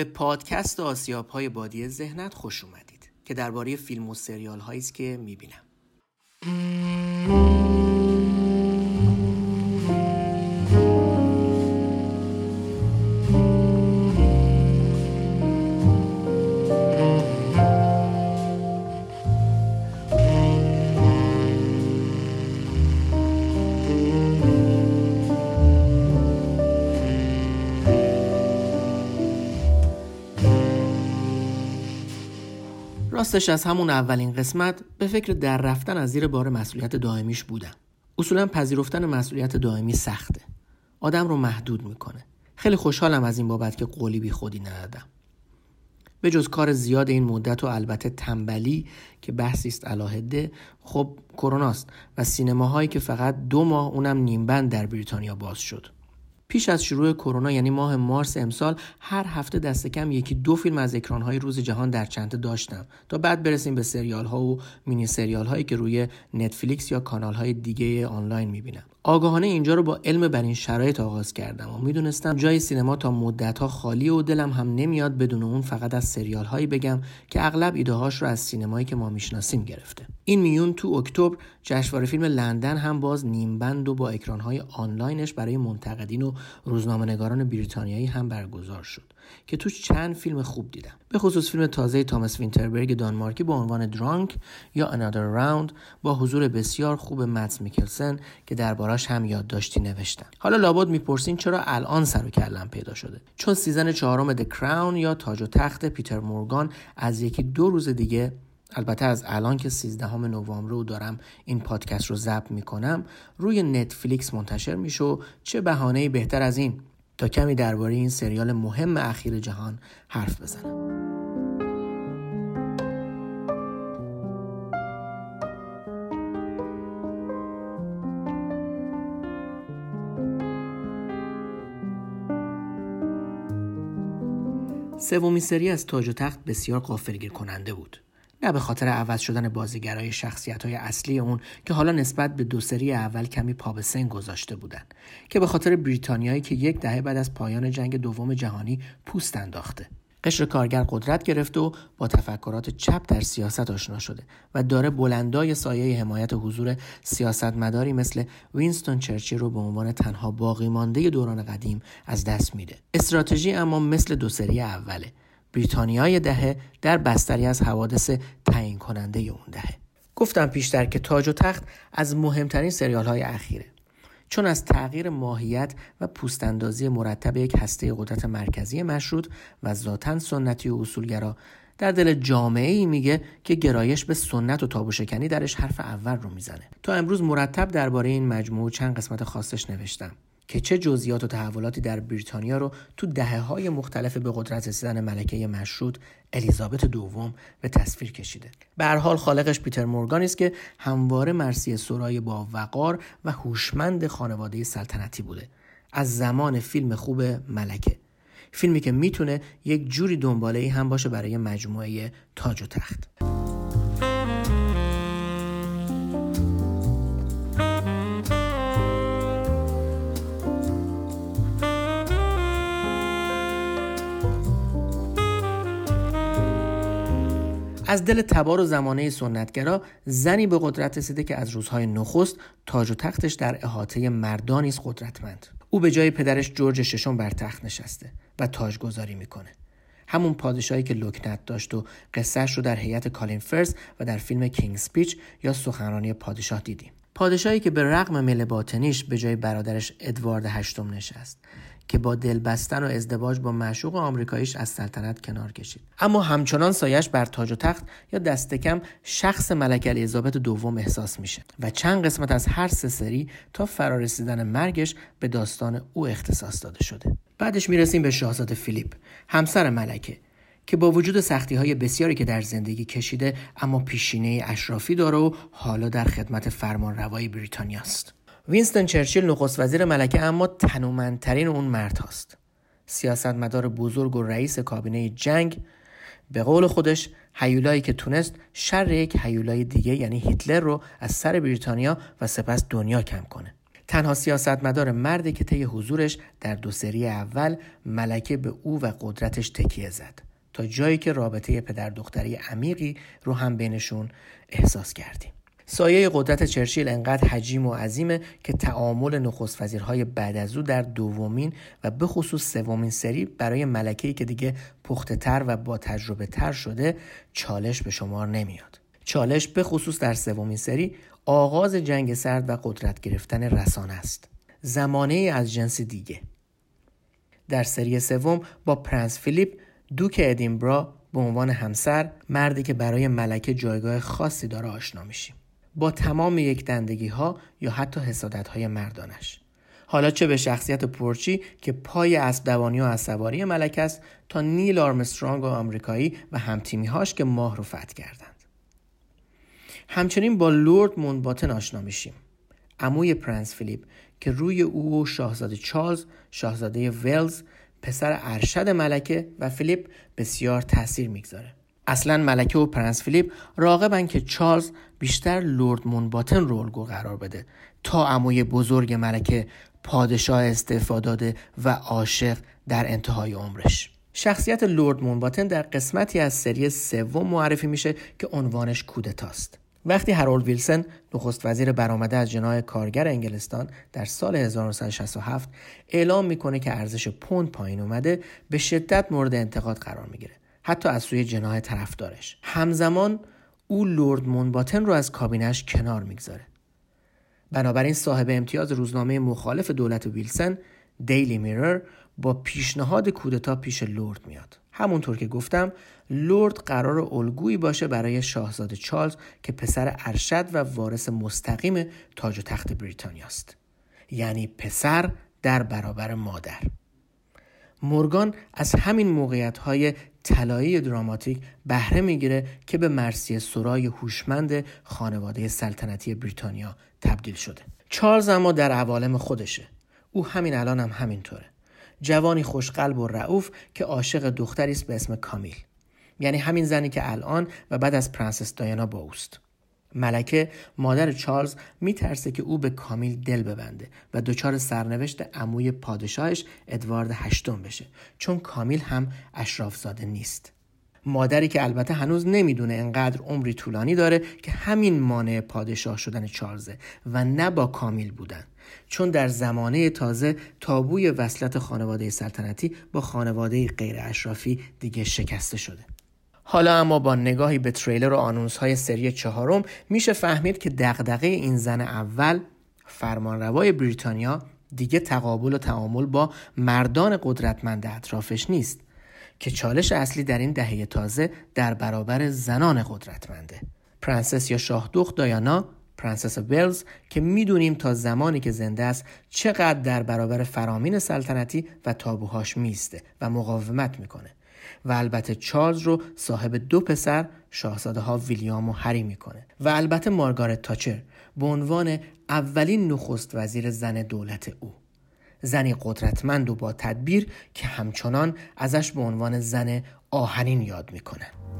به پادکست آسیاب های بادی ذهنت خوش اومدید که درباره فیلم و سریال هایی است که می‌بینم. راستش از همون اولین قسمت به فکر در رفتن از زیر بار مسئولیت دائمیش بودم اصولا پذیرفتن مسئولیت دائمی سخته. آدم رو محدود می‌کنه. خیلی خوشحالم از این بابت که قولی بی خودی ندادم. به جز کار زیاد این مدت و البته تنبلی که بحثی است علاهده خب کروناست و سینماهایی که فقط دو ماه اونم نیمبند در بریتانیا باز شد. پیش از شروع کرونا یعنی ماه مارس امسال هر هفته دست کم یکی دو فیلم از اکرانهای روز جهان در چنته داشتم. تا بعد برسیم به سریال ها و مینی سریال هایی که روی نتفلیکس یا کانال های دیگه آنلاین می‌بینم. آگاهانه اینجا رو با علم بر این شرایط آغاز کردم و می‌دونستم جای سینما تا مدت ها خالی و دلم هم نمیاد بدون اون فقط از سریال هایی بگم که اغلب ایده هاش رو از سینمایی که ما می‌شناسیم گرفته. این میون تو اکتبر جشنواره فیلم لندن هم باز نیمبند و با اکران های آنلاینش برای منتقدین و روزنامه‌نگاران بریتانیایی هم برگزار شد. که توش چند فیلم خوب دیدم. به خصوص فیلم تازه تامس وینتربرگ دانمارکی با عنوان Drunk یا Another Round با حضور بسیار خوب متس میکلسن که دربارش هم یادداشتی نوشتم حالا لابد می‌پرسین چرا الان سر و کلم پیدا شده؟ چون season چهارم The Crown یا تاج و تخت پیتر مورگان از یکی دو روز دیگه البته از الان که 13 نوامبر رو دارم این پادکست رو ضبط می‌کنم روی نتفلیکس منتشر میشه چه بهانه بهتر از این؟ تا کمی درباره این سریال مهم اخیر جهان حرف بزنم. سومین سری از تاج و تخت بسیار قافلگیر کننده بود. نه به خاطر عوض شدن بازیگرای شخصیت های اصلی اون که حالا نسبت به دو سری اول کمی پا به سن گذاشته بودن که به خاطر بریتانیایی که یک دهه بعد از پایان جنگ دوم جهانی پوست انداخته قشر کارگر قدرت گرفت و با تفکرات چپ در سیاست آشنا شده و داره بلندای سایه حمایت حضور سیاستمداری مثل وینستون چرچیل رو به عنوان تنها باقی مانده دوران قدیم از دست میده. استراتژی اما مثل دو سری اوله. بریتانیای دهه در بستری از حوادث تعیین کننده اون دهه. گفتم پیشتر که تاج و تخت از مهمترین سریال های اخیره. چون از تغییر ماهیت و پوستاندازی مرتب یک هسته قدرت مرکزی مشروط و ذاتا سنتی و اصولگرا در دل جامعه ای میگه که گرایش به سنت و تابو شکنی درش حرف اول رو می‌زنه. تا امروز مرتب درباره این مجموعه چند قسمت خاصش نوشتم. که چه جزئیات و تحولاتی در بریتانیا رو تو دهه های مختلف به قدرت رسیدن ملکه مشروط الیزابت دوم به تصویر کشیده. به هر حال خالقش پیتر مورگان است که همواره مرسی سرای با وقار و هوشمند خانواده سلطنتی بوده. از زمان فیلم خوب ملکه. فیلمی که می‌تونه یک جوری دنباله ای هم باشه برای مجموعه تاج و تخت. از دل تبار و زمانه سنتگرا زنی به قدرت رسیده که از روزهای نخست تاج و تختش در احاطه مردانی است قدرتمند. او به جای پدرش جورج ششم بر تخت نشسته و تاجگذاری می‌کنه. همون پادشاهی که لکنت داشت و قصهش رو در هیئت کالین فرس و در فیلم کینگ سپیچ یا سخنرانی پادشاه دیدیم. پادشاهی که به رغم میل باطنیش به جای برادرش ادوارد هشتم نشست که با دل بستن و ازدواج با معشوق آمریکاییش از سلطنت کنار کشید. اما همچنان سایش بر تاج و تخت یا دست کم شخص ملک الیزابت دوم احساس میشه و چند قسمت از هر سه سری تا فرارسیدن مرگش به داستان او اختصاص داده شده. بعدش می‌رسیم به شاهزاده فیلیپ همسر ملکه. که با وجود سختی های بسیاری که در زندگی کشیده اما پیشینه اشرافی داره و حالا در خدمت فرمان روای بریتانیا است. وینستون چرچیل نخست وزیر ملکه اما تنومندترین اون مرد هاست. سیاستمدار بزرگ و رئیس کابینه جنگ به قول خودش هیولایی که تونست شر یک هیولای دیگه یعنی هیتلر رو از سر بریتانیا و سپس دنیا کم کنه. تنها سیاستمدار مردی که طی حضورش در دو سری اول ملکه به او و قدرتش تکیه زد تا جایی که رابطه پدر دختری عمیقی رو هم بینشون احساس کردیم سایه قدرت چرچیل انقدر حجیم و عظیمه که تعامل نخست وزیرهای بعد از او در دومین و به خصوص سومین سری برای ملکه‌ای که دیگه پخته تر و با تجربه تر شده چالش به شمار نمیاد. چالش به خصوص در سومین سری آغاز جنگ سرد و قدرت گرفتن رسانه است. زمانه از جنس دیگه. در سری سوم با پرنس فیلیپ دوک ادینبرا به عنوان همسر مردی که برای ملکه جایگاه خاصی داره آشنا میشیم. با تمام یک دندگی ها یا حتی حسادت های مردانش. حالا چه به شخصیت پورچی که پای اسبدوانی و اسب‌سواری ملکه است تا نیل آرمسترانگ و آمریکایی و همتیمیهاش که ماه رو فتح کردند. همچنین با لورد مونباتن آشنا میشیم. عموی پرنس فیلیپ که روی او و شاهزاده چارلز شاهزاده ولز پسر ارشد ملکه و فیلیپ بسیار تاثیر می‌گذاره. اصلا ملکه و پرنس فیلیپ راغبن که چارلز بیشتر لورد مونباتن رولگو قرار بده تا عموی بزرگ ملکه پادشاه استعفا داده و عاشق در انتهای عمرش. شخصیت لورد مونباتن در قسمتی از سری سوم معرفی میشه که عنوانش کودتاست. وقتی هرولد ویلسن نخست وزیر برآمده از جناح کارگر انگلستان در سال 1967 اعلام می‌کنه که ارزش پوند پایین اومده به شدت مورد انتقاد قرار می‌گیره. حتی از سوی جناح طرفدارش. همزمان او لورد مونباتن رو از کابینش کنار می‌گذاره. بنابراین صاحب امتیاز روزنامه مخالف دولت ویلسن دیلی میرر با پیشنهاد کودتا پیش لورد میاد. همونطور که گفتم لورد قرار الگویی باشه برای شاهزاده چارلز که پسر ارشد و وارث مستقیم تاج و تخت بریتانیاست. یعنی پسر در برابر مادر. مورگان از همین موقعیت های طلایی دراماتیک بهره می‌گیره که به مرسی سرای هوشمند خانواده سلطنتی بریتانیا تبدیل شده. چارلز اما در عوالم خودشه. او همین الان هم همینطوره. جوانی خوشقلب و رعوف که عاشق دختری است به اسم کامیل. یعنی همین زنی که الان و بعد از پرنسس دایانا با اوست. ملکه مادر چارلز میترسه که او به کامیل دل ببنده و دچار سرنوشت عموی پادشاهش ادوارد هشتم بشه چون کامیل هم اشرافزاده نیست. مادری که البته هنوز نمی‌دونه انقدر عمری طولانی داره که همین مانع پادشاه شدن چارلزه و نه با کامیل بودن. چون در زمانه تازه تابوی وصلت خانواده سلطنتی با خانواده غیر اشرافی دیگه شکسته شده. حالا اما با نگاهی به تریلر و آنونس های سری چهارم میشه فهمید که دغدغه این زن اول فرمانروای بریتانیا دیگه تقابل و تعامل با مردان قدرتمند اطرافش نیست که چالش اصلی در این دهه تازه در برابر زنان قدرتمنده. پرنسس یا شاهدوخت دایانا پرنسس ولز که می‌دونیم تا زمانی که زنده است چقدر در برابر فرامین سلطنتی و تابوهاش می‌ایسته و مقاومت می‌کنه. و البته چارلز رو صاحب دو پسر شاهزاده ها ویلیام و هری می‌کنه. و البته مارگارت تاچر به عنوان اولین نخست وزیر زن دولت او. زنی قدرتمند و با تدبیر که همچنان ازش به عنوان زن آهنین یاد می‌کنن